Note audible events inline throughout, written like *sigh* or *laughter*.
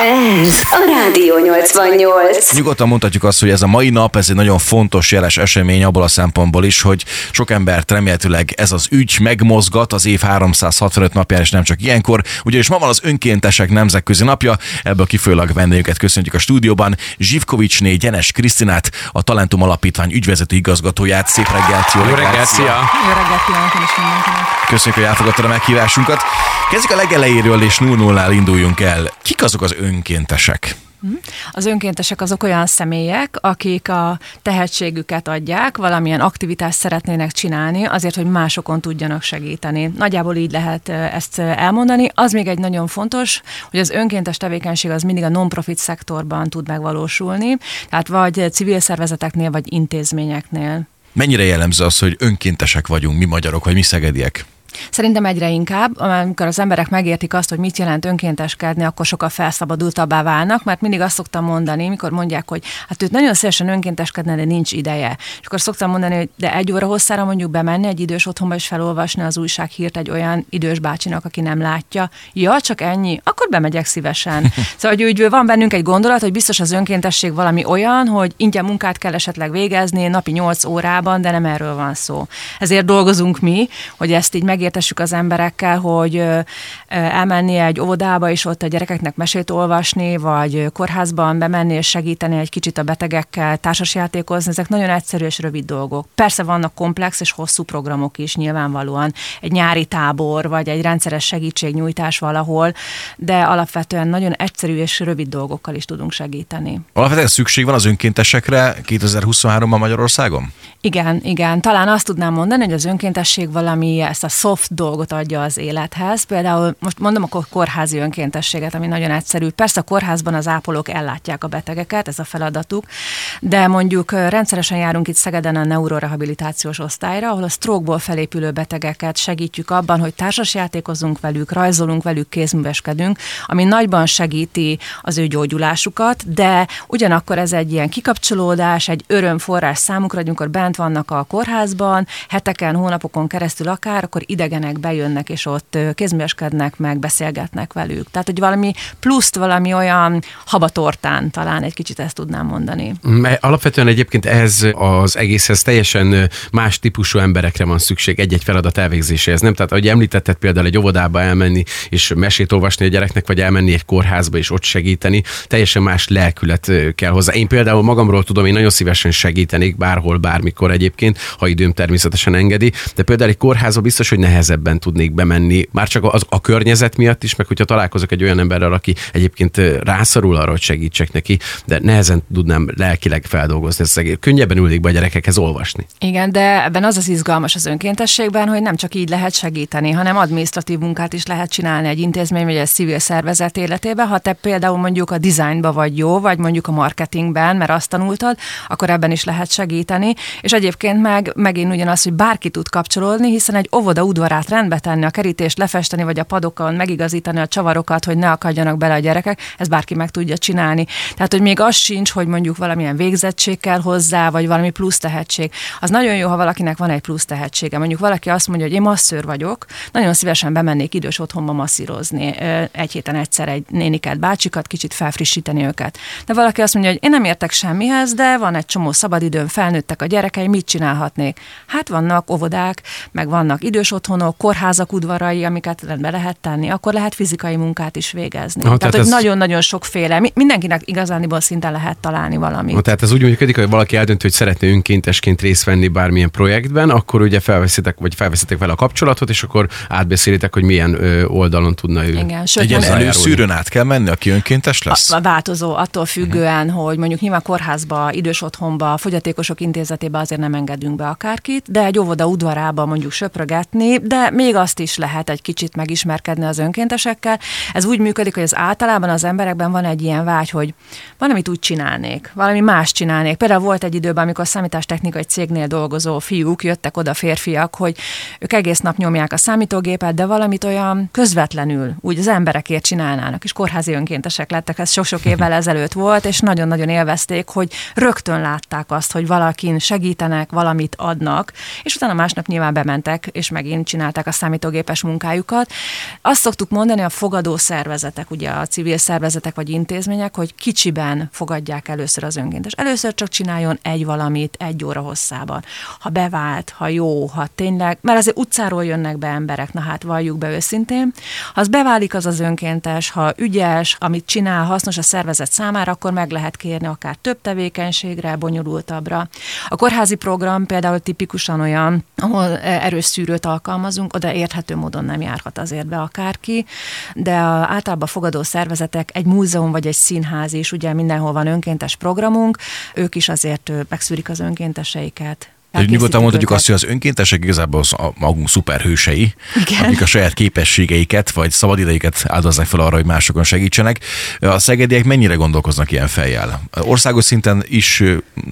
Ez a Rádió 88. Nyugodtan mondhatjuk azt, hogy ez a mai nap, ez egy nagyon fontos jeles esemény abból a szempontból is, hogy sok embert remélhetőleg ez az ügy megmozgat az év 365 napján, és nem csak ilyenkor. Ugyanis ma van az önkéntesek nemzetközi napja, ebből kifolyólag vendégünket köszöntjük a stúdióban. Zsivkovicsné Gyenes Krisztinát, a Talentum Alapítvány ügyvezető igazgatóját. Szép reggelt, jó, Jó reggelt, szia! Jó reggelt kívánok. Köszönjük, hogy elfogadtad a meghívásunkat. Kezdjük a legelejéről, és 0 nál induljunk el. Kik azok az önkéntesek? Az önkéntesek azok olyan személyek, akik a tehetségüket adják, valamilyen aktivitást szeretnének csinálni, azért, hogy másokon tudjanak segíteni. Nagyjából így lehet ezt elmondani. Az még egy nagyon fontos, hogy az önkéntes tevékenység az mindig a non-profit szektorban tud megvalósulni, tehát vagy civil szervezeteknél, vagy intézményeknél. Mennyire jellemző az, hogy önkéntesek vagyunk mi magyarok, vagy mi szegediek? Szerintem egyre inkább, amikor az emberek megértik azt, hogy mit jelent önkénteskedni, akkor sokkal felszabadultabbá válnak, mert mindig azt szoktam mondani, mikor mondják, hogy hát őt nagyon szívesen önkénteskedne, de nincs ideje. És akkor szoktam mondani, hogy de egy óra hosszára mondjuk bemenni egy idős otthonba és felolvasni az újsághírt egy olyan idős bácsinak, aki nem látja. Ja, csak ennyi, akkor bemegyek szívesen. *laughs* szóval, hogy úgy van bennünk egy gondolat, hogy biztos az önkéntesség valami olyan, hogy ingyen munkát kell esetleg végezni napi 8 órában, de nem erről van szó. Ezért dolgozunk mi, hogy ezt így meg megértessük az emberekkel, hogy elmenni egy óvodába, és ott a gyerekeknek mesét olvasni, vagy kórházban bemenni és segíteni egy kicsit a betegekkel, társasjátékozni, ezek nagyon egyszerű és rövid dolgok. Persze vannak komplex és hosszú programok is nyilvánvalóan, egy nyári tábor, vagy egy rendszeres segítségnyújtás valahol, de alapvetően nagyon egyszerű és rövid dolgokkal is tudunk segíteni. Alapvetően szükség van az önkéntesekre 2023-ban Magyarországon? Igen, igen. Talán azt tudnám mondani, hogy az önkéntesség valami ezt a soft dolgot adja az élethez. Például most mondom a kórházi önkéntességet, ami nagyon egyszerű. Persze a kórházban az ápolók ellátják a betegeket, ez a feladatuk, de mondjuk rendszeresen járunk itt Szegeden a neurorehabilitációs osztályra, ahol a stroke felépülő betegeket segítjük abban, hogy társasjátékozunk velük, rajzolunk velük, kézműveskedünk, ami nagyban segíti az ő gyógyulásukat, de ugyanakkor ez egy ilyen kikapcsolódás, egy örömforrás számukra, amikor bent vannak a kórházban, heteken, hónapokon keresztül akár, akkor idegenek bejönnek, és ott kézműveskednek meg, beszélgetnek velük. Tehát, hogy valami pluszt, valami olyan habatortán talán egy kicsit ezt tudnám mondani. Alapvetően egyébként ez az egészhez teljesen más típusú emberekre van szükség egy-egy feladat elvégzéséhez. Nem? Tehát, ahogy említetted például egy óvodába elmenni és mesét olvasni a gyereknek, vagy elmenni egy kórházba és ott segíteni, teljesen más lelkület kell hozzá. Én például magamról tudom, én nagyon szívesen segítenék bárhol, bármikor egyébként, ha időm természetesen engedi, de például egy kórházba biztos, hogy nehezebben tudnék bemenni, már csak az, a környezet miatt is, meg hogyha találkozok egy olyan emberrel, aki egyébként rászorul arra, hogy segítsek neki, de nehezen tudnám lelkileg feldolgozni ezt egész. Könnyebben ülnék be a gyerekekhez olvasni. Igen, de ebben az az izgalmas az önkéntességben, hogy nem csak így lehet segíteni, hanem administratív munkát is lehet csinálni egy intézmény vagy egy civil szervezet életében. Ha te például mondjuk a designba vagy jó, vagy mondjuk a marketingben, mert azt tanultad, akkor ebben is lehet segíteni. És egyébként meg megint ugyanaz, hogy bárki tud kapcsolódni, hiszen egy óvoda udvarát rendbe tenni, a kerítést lefesteni, vagy a padokon megigazítani a csavarokat, hogy ne akadjanak bele a gyerekek, ez bárki meg tudja csinálni. Tehát, hogy még az sincs, hogy mondjuk valamilyen végzettség kell hozzá, vagy valami plusz tehetség. Az nagyon jó, ha valakinek van egy plusz tehetsége. Mondjuk valaki azt mondja, hogy én masszőr vagyok, nagyon szívesen bemennék idős otthonba masszírozni. Egy héten egyszer egy néniket, bácsikat, kicsit felfrissíteni őket. De valaki azt mondja, hogy én nem értek semmihez, de van egy csomó szabadidőm, felnőttek a gyerekei, mit csinálhatnék? Hát vannak óvodák, meg vannak idős otthonok, kórházak udvarai, amiket rendbe lehet tenni, akkor lehet fizikai munkát is végezni. Ah, tehát, tehát hogy ez... nagyon-nagyon sokféle, mindenkinek igazániból szinte lehet találni valamit. Ah, tehát ez úgy működik, hogy valaki eldönt, hogy szeretne önkéntesként részt venni bármilyen projektben, akkor ugye felveszitek, vagy felveszitek vele a kapcsolatot, és akkor átbeszélitek, hogy milyen ö, oldalon tudna ő. Igen, sőt, egy előszűrőn át kell menni, aki önkéntes lesz? A, a változó, attól függően, uh-huh. hogy mondjuk nyilván kórházba, idős otthonba, fogyatékosok intézetébe azért nem engedünk be akárkit, de egy óvoda udvarába mondjuk söprögetni, de még azt is lehet egy kicsit megismerkedni az önkéntesekkel. Ez úgy működik, hogy az általában az emberekben van egy ilyen vágy, hogy valamit úgy csinálnék, valami más csinálnék. Például volt egy időben, amikor számítástechnikai cégnél dolgozó fiúk jöttek oda férfiak, hogy ők egész nap nyomják a számítógépet, de valamit olyan közvetlenül úgy az emberekért csinálnának, és kórházi önkéntesek lettek, ez sok-sok évvel ezelőtt volt, és nagyon-nagyon élvezték, hogy rögtön látták azt, hogy valakin segítenek, valamit adnak, és utána másnap nyilván bementek, és megint csinálták a számítógépes munkájukat. Azt szoktuk mondani, a fogadó szervezetek, ugye a civil szervezetek vagy intézmények, hogy kicsiben fogadják először az önkéntes. Először csak csináljon egy valamit egy óra hosszában. Ha bevált, ha jó, ha tényleg, mert azért utcáról jönnek be emberek, na hát valljuk be őszintén. Ha az beválik az az önkéntes, ha ügyes, amit csinál, hasznos a szervezet számára, akkor meg lehet kérni akár több tevékenységre, bonyolultabbra. A kórházi program például tipikusan olyan, ahol erős szűrőt alkalmazunk, oda érthető módon nem járhat azért be akárki, de a, általában fogadó szervezetek, egy múzeum vagy egy színház is, ugye mindenhol van önkéntes programunk, ők is azért megszűrik az önkénteseiket. Tehát nyugodtan mondhatjuk azt, hogy az önkéntesek igazából a magunk szuperhősei, Igen. akik a saját képességeiket vagy szabadidejüket áldozzák fel arra, hogy másokon segítsenek. A szegediek mennyire gondolkoznak ilyen fejjel? Országos szinten is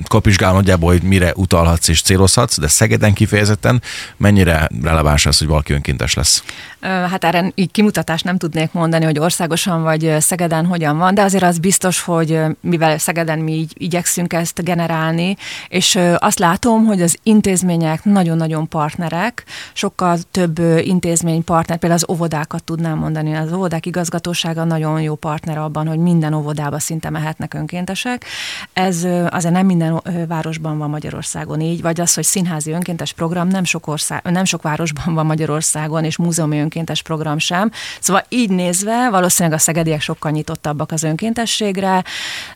kapizsgál nagyjából, hogy mire utalhatsz és célozhatsz, de Szegeden kifejezetten mennyire releváns az, hogy valaki önkéntes lesz? Hát erre így kimutatást nem tudnék mondani, hogy országosan vagy Szegeden hogyan van, de azért az biztos, hogy mivel Szegeden mi így igyekszünk ezt generálni, és azt látom, hogy az intézmények nagyon-nagyon partnerek, sokkal több intézmény partner, például az óvodákat tudnám mondani, az óvodák igazgatósága nagyon jó partner abban, hogy minden óvodába szinte mehetnek önkéntesek. Ez azért nem minden városban van Magyarországon így, vagy az, hogy színházi önkéntes program nem sok, ország, nem sok városban van Magyarországon, és múzeumi önkéntes program sem. Szóval így nézve valószínűleg a szegediek sokkal nyitottabbak az önkéntességre,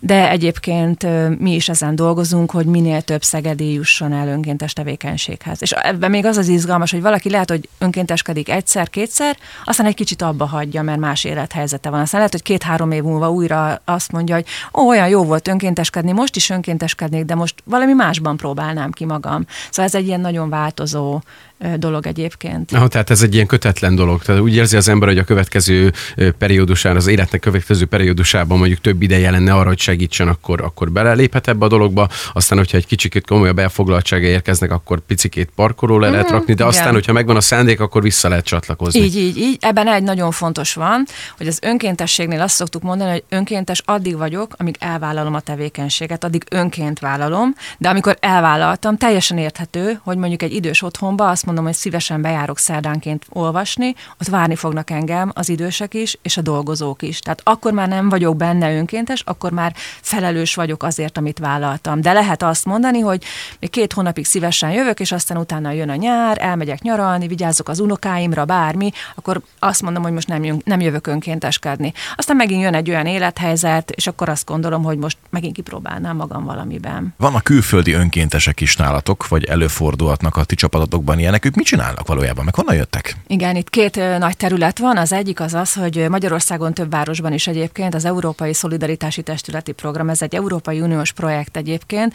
de egyébként mi is ezen dolgozunk, hogy minél több szegedi jusson el önkéntes tevékenységhez. És ebben még az az izgalmas, hogy valaki lehet, hogy önkénteskedik egyszer, kétszer, aztán egy kicsit abba hagyja, mert más élethelyzete van. Aztán lehet, hogy két-három év múlva újra azt mondja, hogy ó, olyan jó volt önkénteskedni, most is önkénteskednék, de most valami másban próbálnám ki magam. Szóval ez egy ilyen nagyon változó dolog egyébként. Ah, tehát ez egy ilyen kötetlen dolog. Tehát úgy érzi az ember, hogy a következő periódusán, az életnek következő periódusában mondjuk több ideje lenne arra, hogy segítsen, akkor, akkor beleléphet ebbe a dologba. Aztán, hogyha egy kicsit komolyabb elfoglaltsága érkeznek, akkor picikét parkoló le lehet mhm, rakni, de aztán, igen. hogyha megvan a szándék, akkor vissza lehet csatlakozni. Így, így, így. Ebben egy nagyon fontos van, hogy az önkéntességnél azt szoktuk mondani, hogy önkéntes addig vagyok, amíg elvállalom a tevékenységet, addig önként vállalom, de amikor elvállaltam, teljesen érthető, hogy mondjuk egy idős otthonba azt mondom, hogy szívesen bejárok szerdánként olvasni, ott várni fognak engem az idősek is, és a dolgozók is. Tehát akkor már nem vagyok benne önkéntes, akkor már felelős vagyok azért, amit vállaltam. De lehet azt mondani, hogy még két hónapig szívesen jövök, és aztán utána jön a nyár, elmegyek nyaralni, vigyázok az unokáimra, bármi, akkor azt mondom, hogy most nem, nem jövök önkénteskedni. Aztán megint jön egy olyan élethelyzet, és akkor azt gondolom, hogy most megint kipróbálnám magam valamiben. Vannak külföldi önkéntesek is nálatok, vagy előfordulhatnak a ti csapatotokban ilyenek ők mit csinálnak valójában, meg honnan jöttek? Igen, itt két nagy terület van. Az egyik az az, hogy Magyarországon több városban is egyébként az Európai Szolidaritási Testületi Program, ez egy Európai Uniós projekt egyébként,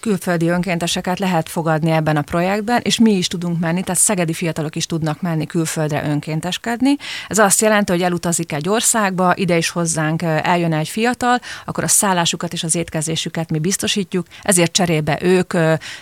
külföldi önkénteseket lehet fogadni ebben a projektben, és mi is tudunk menni, tehát szegedi fiatalok is tudnak menni külföldre önkénteskedni. Ez azt jelenti, hogy elutazik egy országba, ide is hozzánk eljön egy fiatal, akkor a szállásukat és az étkezésüket mi biztosítjuk, ezért cserébe ők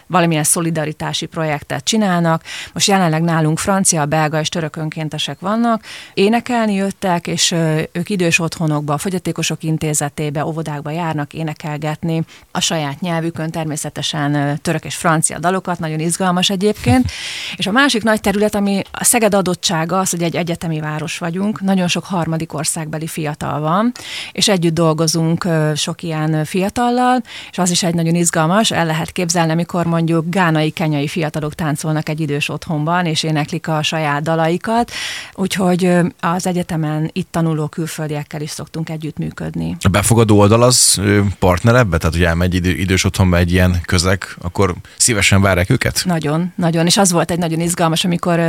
valamilyen szolidaritási projektet csinálnak. Most jelenleg nálunk francia, belga és török önkéntesek vannak, énekelni jöttek, és ők idős otthonokba, a fogyatékosok intézetébe, óvodákba járnak énekelgetni a saját nyelvükön természetesen török és francia dalokat, nagyon izgalmas egyébként. És a másik nagy terület, ami a Szeged adottsága, az, hogy egy egyetemi város vagyunk, nagyon sok harmadik országbeli fiatal van, és együtt dolgozunk sok ilyen fiatallal, és az is egy nagyon izgalmas, el lehet képzelni, amikor mondjuk gánai, kenyai fiatalok táncolnak egy idős otthonban, és éneklik a saját dalaikat, úgyhogy az egyetemen itt tanuló külföldiekkel is szoktunk együttműködni. A befogadó oldal az partner ebbe? Tehát, hogy elmegy idős otthonba egy ilyen közeg, akkor szívesen várják őket? Nagyon, nagyon. És az volt egy nagyon izgalmas, amikor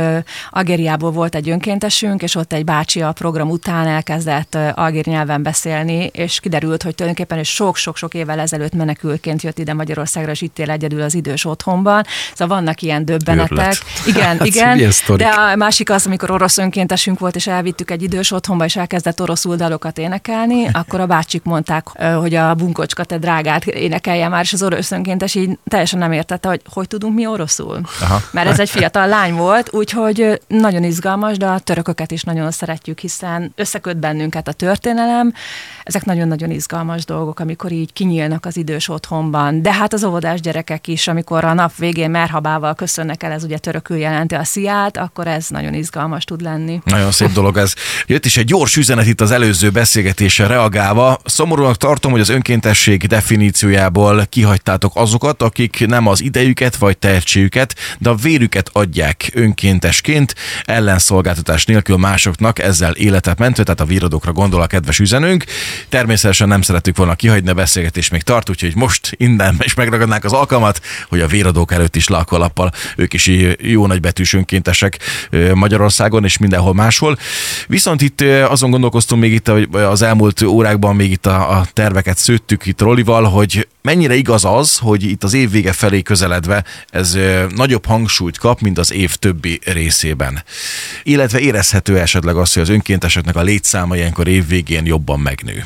Algériából volt egy önkéntesünk, és ott egy bácsi a program után elkezdett algér nyelven beszélni, és kiderült, hogy tulajdonképpen ő sok-sok-sok évvel ezelőtt menekülként jött ide Magyarországra, és itt él egyedül az idős otthonban. Szóval vannak ilyen döbbenetek. Őrlet. Igen, *laughs* hát, igen. De a másik az, amikor orosz önkéntesünk volt, és elvittük egy idős otthonba, és elkezdett oroszul dalokat énekelni, akkor a bácsik mondták, hogy a bunkocska te drágát énekelje már, és az orosz önként önkéntes így teljesen nem értette, hogy hogy tudunk mi oroszul. Aha. Mert ez egy fiatal lány volt, úgyhogy nagyon izgalmas, de a törököket is nagyon szeretjük, hiszen összeköt bennünket a történelem. Ezek nagyon-nagyon izgalmas dolgok, amikor így kinyílnak az idős otthonban. De hát az óvodás gyerekek is, amikor a nap végén merhabával köszönnek el, ez ugye törökül jelenti a sziát, akkor ez nagyon izgalmas tud lenni. Nagyon szép dolog ez. Jött is egy gyors üzenet itt az előző beszélgetésre reagálva. Szomorúnak tartom, hogy az önkéntesség definíciójából kihagytátok azokat, akik nem az idejüket vagy tehetségüket, de a vérüket adják önkéntesként, ellenszolgáltatás nélkül másoknak, ezzel életet mentve, tehát a víradókra gondol a kedves üzenőnk. Természetesen nem szerettük volna kihagyni, a beszélgetés még tart, úgyhogy most innen is megragadnánk az alkalmat, hogy a véradók előtt is lakolappal, ők is jó nagybetűs önkéntesek Magyarországon és mindenhol máshol. Viszont itt azon gondolkoztunk még itt az elmúlt órákban, még itt a, a terveket szőttük itt Rolival, hogy mennyire igaz az, hogy itt az év vége felé közeledve ez nagyobb hangsúlyt kap, mint az év többi részében. Illetve érezhető esetleg az, hogy az önkénteseknek a létszáma ilyenkor év végén jobban megnő.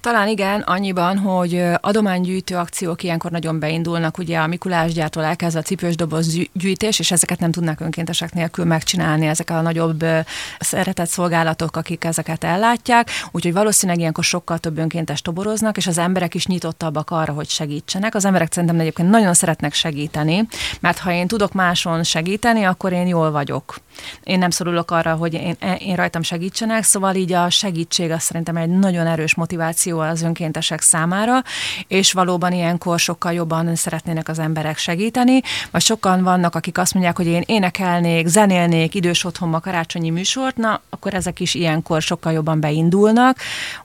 Talán igen, annyiban, hogy adománygyűjtő akciók ilyenkor nagyon beindulnak, ugye a Mikulás gyártól elkezd a cipős doboz gyűjtés, és ezeket nem tudnak önkéntesek nélkül megcsinálni, ezek a nagyobb szeretett szolgálatok, akik ezeket ellátják, úgyhogy valószínűleg ilyenkor sokkal több önkéntes toboroznak, és az emberek is nyitottabbak arra, hogy segítsenek. Az emberek szerintem egyébként nagyon szeretnek segíteni, mert ha én tudok máson segíteni, akkor én jól vagyok. Én nem szorulok arra, hogy én, én rajtam segítsenek, szóval így a segítség az szerintem egy nagyon erős motiváció motiváció az önkéntesek számára, és valóban ilyenkor sokkal jobban szeretnének az emberek segíteni, vagy sokan vannak, akik azt mondják, hogy én énekelnék, zenélnék idős otthonba karácsonyi műsort, na, akkor ezek is ilyenkor sokkal jobban beindulnak,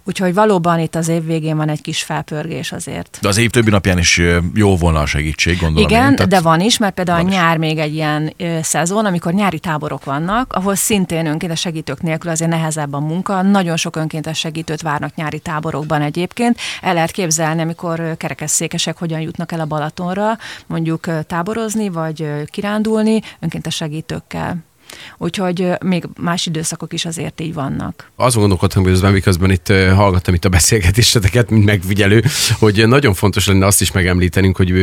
úgyhogy valóban itt az év végén van egy kis felpörgés azért. De az év többi napján is jó volna a segítség, gondolom. Igen, én, tehát de van is, mert például a nyár még egy ilyen ö, szezon, amikor nyári táborok vannak, ahol szintén önkéntes segítők nélkül azért nehezebb a munka, nagyon sok önkéntes segítőt várnak nyári táborokban, Balatonban egyébként. El lehet képzelni, amikor kerekesszékesek hogyan jutnak el a Balatonra, mondjuk táborozni, vagy kirándulni önkéntes segítőkkel. Úgyhogy még más időszakok is azért így vannak. Azon gondolkodtam közben, miközben itt hallgattam itt a beszélgetéseteket, mint megfigyelő, hogy nagyon fontos lenne azt is megemlítenünk, hogy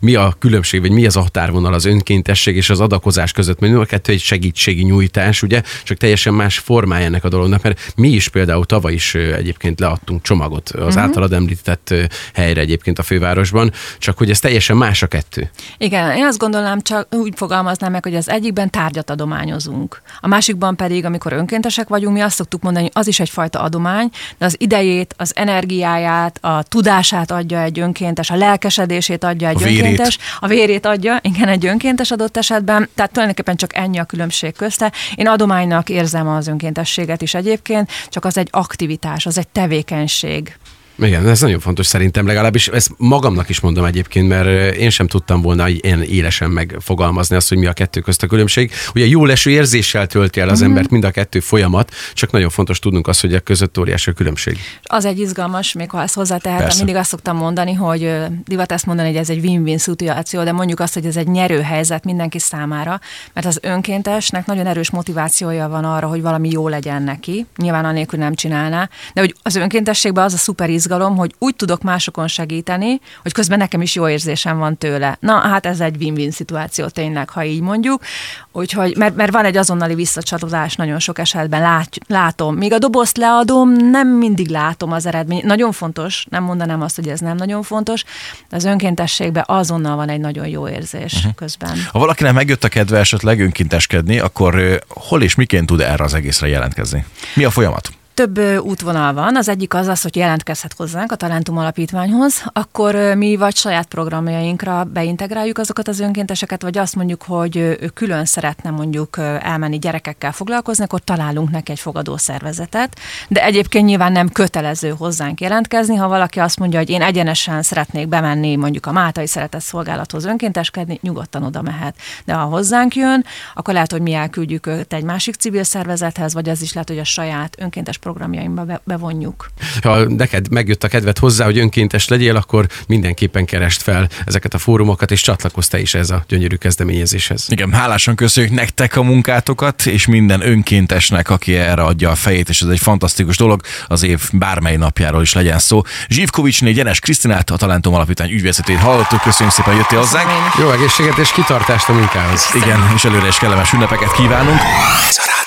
mi a különbség, vagy mi az a határvonal az önkéntesség és az adakozás között, mert a kettő egy segítségi nyújtás, ugye, csak teljesen más formája ennek a dolognak, mert mi is például tavaly is egyébként leadtunk csomagot az uh-huh. általad említett helyre egyébként a fővárosban, csak hogy ez teljesen más a kettő. Igen, én azt gondolom, csak úgy fogalmaznám meg, hogy az egyikben tárgyat adományos adományozunk. A másikban pedig, amikor önkéntesek vagyunk, mi azt szoktuk mondani, hogy az is egyfajta adomány, de az idejét, az energiáját, a tudását adja egy önkéntes, a lelkesedését adja egy a vérét. önkéntes, a vérét adja, igen, egy önkéntes adott esetben, tehát tulajdonképpen csak ennyi a különbség közte. Én adománynak érzem az önkéntességet is egyébként, csak az egy aktivitás, az egy tevékenység. Igen, ez nagyon fontos szerintem legalábbis. Ezt magamnak is mondom egyébként, mert én sem tudtam volna ilyen élesen megfogalmazni azt, hogy mi a kettő közt a különbség. Ugye jó leső érzéssel tölti el az mm-hmm. embert mind a kettő folyamat, csak nagyon fontos tudnunk azt, hogy a között óriási a különbség. Az egy izgalmas, még ha ezt hozzátehetem, mindig azt szoktam mondani, hogy divat ezt mondani, hogy ez egy win-win szituáció, de mondjuk azt, hogy ez egy nyerő helyzet mindenki számára, mert az önkéntesnek nagyon erős motivációja van arra, hogy valami jó legyen neki. Nyilván anélkül nem csinálná, de hogy az önkéntességben az a szuper izgalom, hogy úgy tudok másokon segíteni, hogy közben nekem is jó érzésem van tőle. Na, hát ez egy win-win szituáció tényleg, ha így mondjuk. Úgyhogy, mert, mert van egy azonnali visszacsatolás nagyon sok esetben, lát, látom. Míg a dobozt leadom, nem mindig látom az eredményt. Nagyon fontos, nem mondanám azt, hogy ez nem nagyon fontos, de az önkéntességben azonnal van egy nagyon jó érzés uh-huh. közben. Ha valakinek megjött a kedve esetleg önkénteskedni, akkor hol és miként tud erre az egészre jelentkezni? Mi a folyamat? Több útvonal van. Az egyik az az, hogy jelentkezhet hozzánk a Talentum Alapítványhoz, akkor mi vagy saját programjainkra beintegráljuk azokat az önkénteseket, vagy azt mondjuk, hogy ő külön szeretne mondjuk elmenni gyerekekkel foglalkozni, akkor találunk neki egy fogadó szervezetet. De egyébként nyilván nem kötelező hozzánk jelentkezni. Ha valaki azt mondja, hogy én egyenesen szeretnék bemenni mondjuk a Mátai Szeretett Szolgálathoz önkénteskedni, nyugodtan oda mehet. De ha hozzánk jön, akkor lehet, hogy mi elküldjük őt egy másik civil szervezethez, vagy az is lehet, hogy a saját önkéntes programjaimba be- bevonjuk. Ha neked megjött a kedved hozzá, hogy önkéntes legyél, akkor mindenképpen kerest fel ezeket a fórumokat, és csatlakozz te is ez a gyönyörű kezdeményezéshez. Igen, hálásan köszönjük nektek a munkátokat, és minden önkéntesnek, aki erre adja a fejét, és ez egy fantasztikus dolog, az év bármely napjáról is legyen szó. Zsivkovicsné Gyenes Krisztinát, a Talentum Alapítvány ügyvezetőjét hallottuk, köszönjük szépen, hogy jöttél hozzánk. Jó egészséget és kitartást a munkához. Igen, és előre is kellemes ünnepeket kívánunk. Ez a